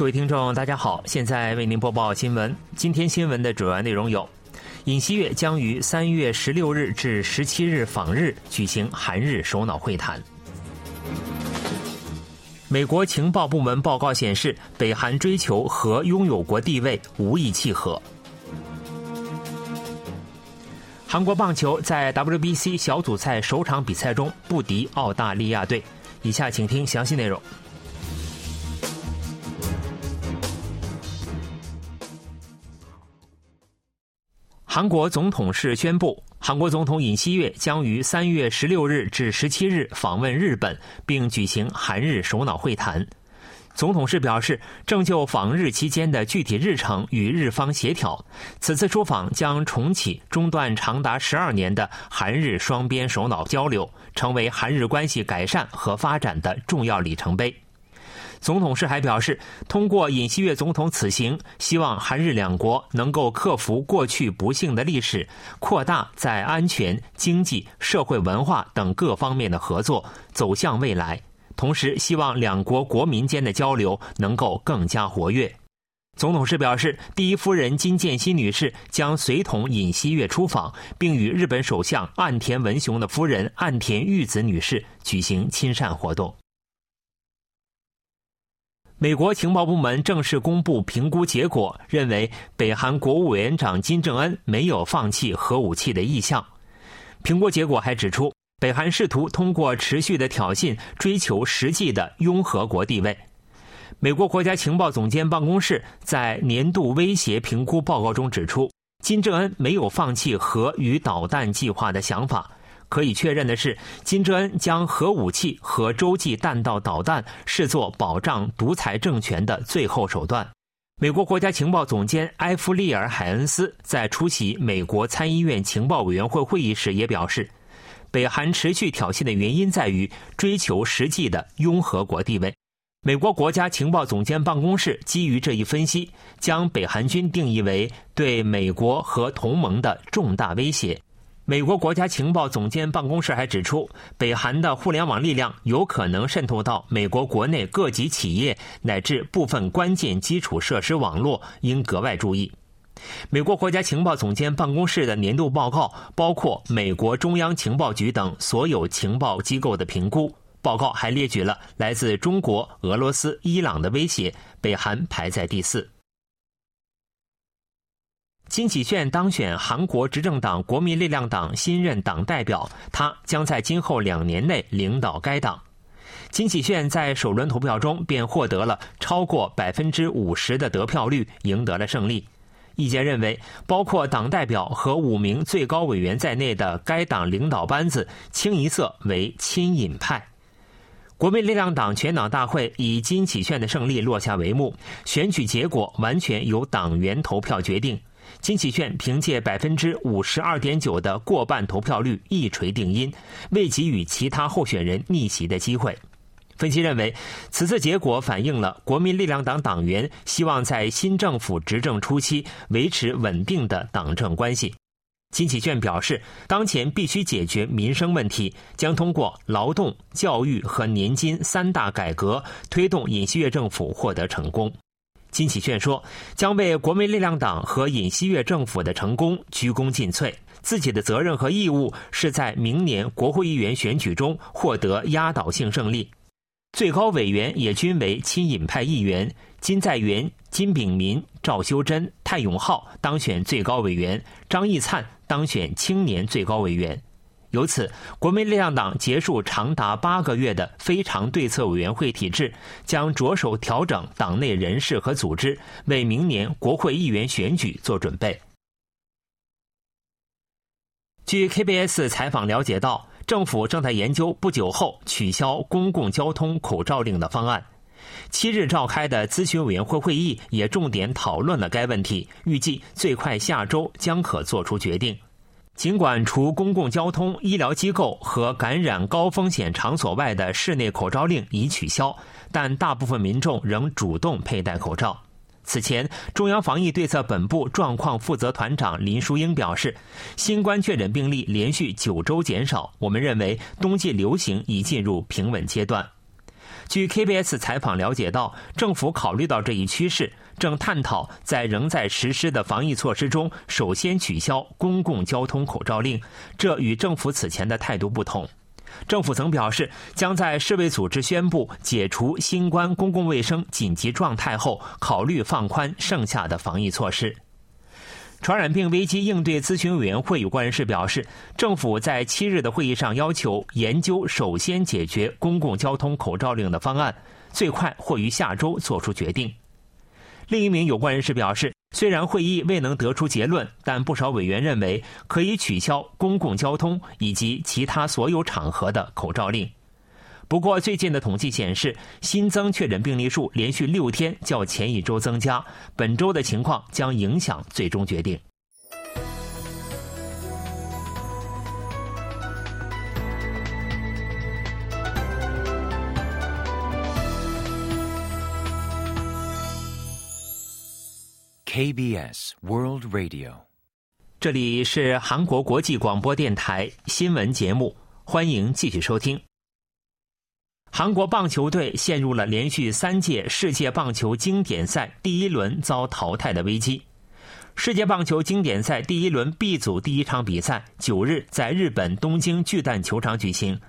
各位听众，大家好，现在为您播报新闻。今天新闻的主要内容有：尹锡悦将于三月十六日至十七日访日，举行韩日首脑会谈。美国情报部门报告显示，北韩追求核拥有国地位无意契合。韩国棒球在 WBC 小组赛首场比赛中不敌澳大利亚队。以下请听详细内容。韩国总统室宣布，韩国总统尹锡悦将于三月十六日至十七日访问日本，并举行韩日首脑会谈。总统室表示，正就访日期间的具体日程与日方协调。此次出访将重启中断长达十二年的韩日双边首脑交流，成为韩日关系改善和发展的重要里程碑。总统室还表示，通过尹锡悦总统此行，希望韩日两国能够克服过去不幸的历史，扩大在安全、经济、社会、文化等各方面的合作，走向未来。同时，希望两国国民间的交流能够更加活跃。总统室表示，第一夫人金建熙女士将随同尹锡悦出访，并与日本首相岸田文雄的夫人岸田裕子女士举行亲善活动。美国情报部门正式公布评估结果，认为北韩国务委员长金正恩没有放弃核武器的意向。评估结果还指出，北韩试图通过持续的挑衅追求实际的拥核国地位。美国国家情报总监办公室在年度威胁评估报告中指出，金正恩没有放弃核与导弹计划的想法。可以确认的是，金正恩将核武器和洲际弹道导弹视作保障独裁政权的最后手段。美国国家情报总监埃弗利尔·海恩斯在出席美国参议院情报委员会会议时也表示，北韩持续挑衅的原因在于追求实际的拥核国地位。美国国家情报总监办公室基于这一分析，将北韩军定义为对美国和同盟的重大威胁。美国国家情报总监办公室还指出，北韩的互联网力量有可能渗透到美国国内各级企业乃至部分关键基础设施网络，应格外注意。美国国家情报总监办公室的年度报告包括美国中央情报局等所有情报机构的评估。报告还列举了来自中国、俄罗斯、伊朗的威胁，北韩排在第四。金喜炫当选韩国执政党国民力量党新任党代表，他将在今后两年内领导该党。金喜炫在首轮投票中便获得了超过百分之五十的得票率，赢得了胜利。意见认为，包括党代表和五名最高委员在内的该党领导班子清一色为亲尹派。国民力量党全党大会以金喜炫的胜利落下帷幕，选举结果完全由党员投票决定。金喜炫凭借百分之五十二点九的过半投票率一锤定音，未给予其他候选人逆袭的机会。分析认为，此次结果反映了国民力量党党员希望在新政府执政初期维持稳定的党政关系。金启炫表示，当前必须解决民生问题，将通过劳动、教育和年金三大改革推动尹锡悦政府获得成功。金喜炫说：“将为国民力量党和尹锡悦政府的成功鞠躬尽瘁。自己的责任和义务是在明年国会议员选举中获得压倒性胜利。最高委员也均为亲尹派议员：金在元、金炳民、赵修真、泰永浩当选最高委员，张义灿当选青年最高委员。”由此，国民力量党结束长达八个月的非常对策委员会体制，将着手调整党内人事和组织，为明年国会议员选举做准备。据 KBS 采访了解到，政府正在研究不久后取消公共交通口罩令的方案。七日召开的咨询委员会会议也重点讨论了该问题，预计最快下周将可做出决定。尽管除公共交通、医疗机构和感染高风险场所外的室内口罩令已取消，但大部分民众仍主动佩戴口罩。此前，中央防疫对策本部状况负责团长林淑英表示，新冠确诊病例连续九周减少，我们认为冬季流行已进入平稳阶段。据 KBS 采访了解到，政府考虑到这一趋势，正探讨在仍在实施的防疫措施中，首先取消公共交通口罩令。这与政府此前的态度不同。政府曾表示，将在世卫组织宣布解除新冠公共卫生紧急状态后，考虑放宽剩下的防疫措施。传染病危机应对咨询委员会有关人士表示，政府在七日的会议上要求研究首先解决公共交通口罩令的方案，最快或于下周做出决定。另一名有关人士表示，虽然会议未能得出结论，但不少委员认为可以取消公共交通以及其他所有场合的口罩令。不过，最近的统计显示，新增确诊病例数连续六天较前一周增加。本周的情况将影响最终决定。KBS World Radio，这里是韩国国际广播电台新闻节目，欢迎继续收听。韩国棒球队陷入了连续三届世界棒球经典赛第一轮遭淘汰的危机。世界棒球经典赛第一轮 B 组第一场比赛九日在日本东京巨蛋球场举行，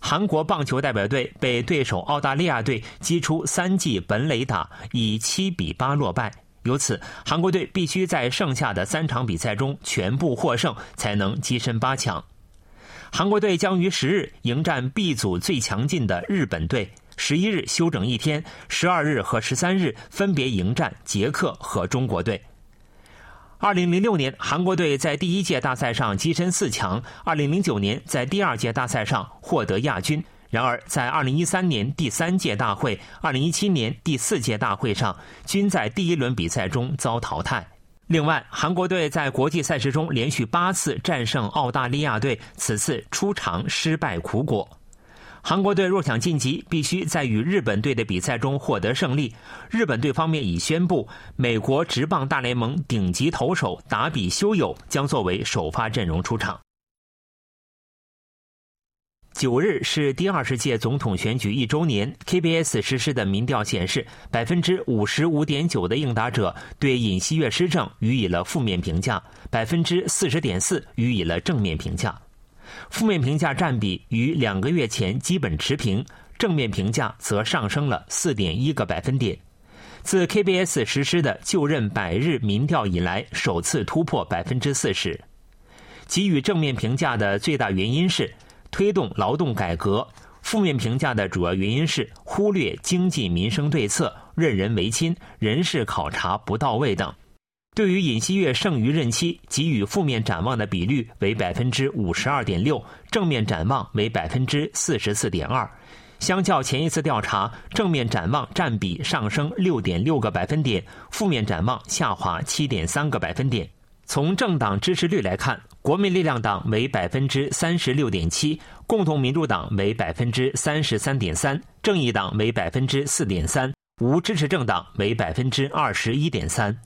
韩国棒球代表队被对手澳大利亚队击出三记本垒打，以七比八落败。由此，韩国队必须在剩下的三场比赛中全部获胜，才能跻身八强。韩国队将于十日迎战 B 组最强劲的日本队，十一日休整一天，十二日和十三日分别迎战捷克和中国队。二零零六年，韩国队在第一届大赛上跻身四强；二零零九年，在第二届大赛上获得亚军。然而，在二零一三年第三届大会、二零一七年第四届大会上，均在第一轮比赛中遭淘汰。另外，韩国队在国际赛事中连续八次战胜澳大利亚队，此次出场失败苦果。韩国队若想晋级，必须在与日本队的比赛中获得胜利。日本队方面已宣布，美国职棒大联盟顶级投手达比修友将作为首发阵容出场。九日是第二十届总统选举一周年。KBS 实施的民调显示，百分之五十五点九的应答者对尹锡悦施政予以了负面评价，百分之四十点四予以了正面评价。负面评价占比与两个月前基本持平，正面评价则上升了四点一个百分点。自 KBS 实施的就任百日民调以来，首次突破百分之四十。给予正面评价的最大原因是。推动劳动改革，负面评价的主要原因是忽略经济民生对策、任人唯亲、人事考察不到位等。对于尹锡悦剩余任期给予负面展望的比率为百分之五十二点六，正面展望为百分之四十四点二。相较前一次调查，正面展望占比上升六点六个百分点，负面展望下滑七点三个百分点。从政党支持率来看，国民力量党为百分之三十六点七，共同民主党为百分之三十三点三，正义党为百分之四点三，无支持政党为百分之二十一点三。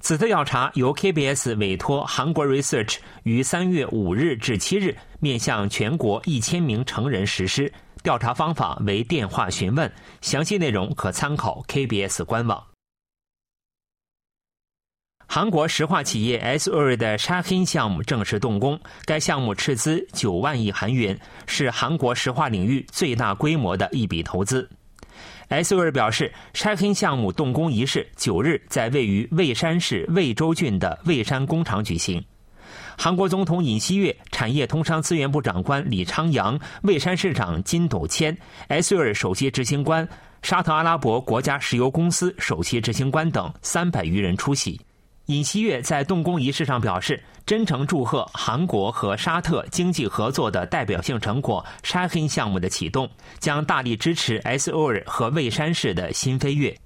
此次调查由 KBS 委托韩国 Research 于三月五日至七日面向全国一千名成人实施，调查方法为电话询问，详细内容可参考 KBS 官网。韩国石化企业 S 二的沙黑项目正式动工，该项目斥资九万亿韩元，是韩国石化领域最大规模的一笔投资。S 二表示，沙黑项目动工仪式九日在位于蔚山市蔚州郡的蔚山工厂举行。韩国总统尹锡悦、产业通商资源部长官李昌阳、蔚山市长金斗谦、S 二首席执行官、沙特阿拉伯国家石油公司首席执行官等三百余人出席。尹锡悦在动工仪式上表示，真诚祝贺韩国和沙特经济合作的代表性成果沙黑项目的启动，将大力支持 Sor 和蔚山市的新飞跃。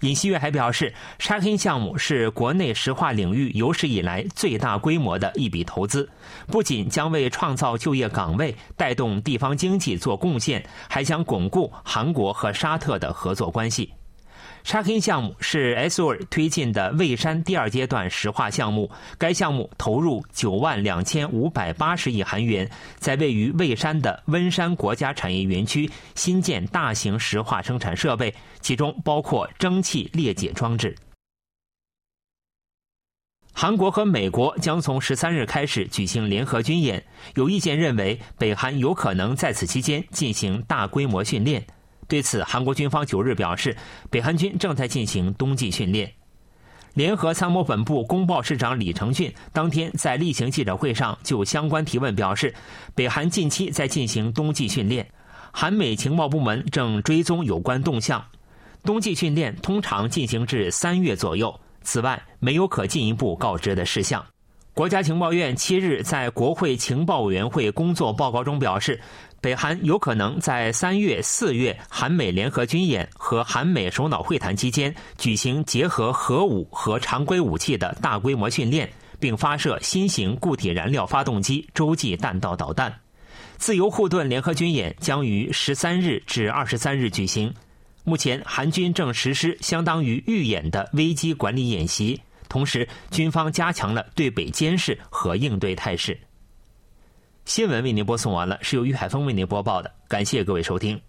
尹锡悦还表示，沙黑项目是国内石化领域有史以来最大规模的一笔投资，不仅将为创造就业岗位、带动地方经济做贡献，还将巩固韩国和沙特的合作关系。沙钦项目是 S 尔推进的蔚山第二阶段石化项目，该项目投入九万两千五百八十亿韩元，在位于蔚山的温山国家产业园区新建大型石化生产设备，其中包括蒸汽裂解装置。韩国和美国将从十三日开始举行联合军演，有意见认为北韩有可能在此期间进行大规模训练。对此，韩国军方九日表示，北韩军正在进行冬季训练。联合参谋本部公报市长李承俊当天在例行记者会上就相关提问表示，北韩近期在进行冬季训练，韩美情报部门正追踪有关动向。冬季训练通常进行至三月左右。此外，没有可进一步告知的事项。国家情报院七日在国会情报委员会工作报告中表示，北韩有可能在三月、四月韩美联合军演和韩美首脑会谈期间举行结合核武和常规武器的大规模训练，并发射新型固体燃料发动机洲际弹道导弹。自由护盾联合军演将于十三日至二十三日举行。目前，韩军正实施相当于预演的危机管理演习。同时，军方加强了对北监视和应对态势。新闻为您播送完了，是由于海峰为您播报的，感谢各位收听。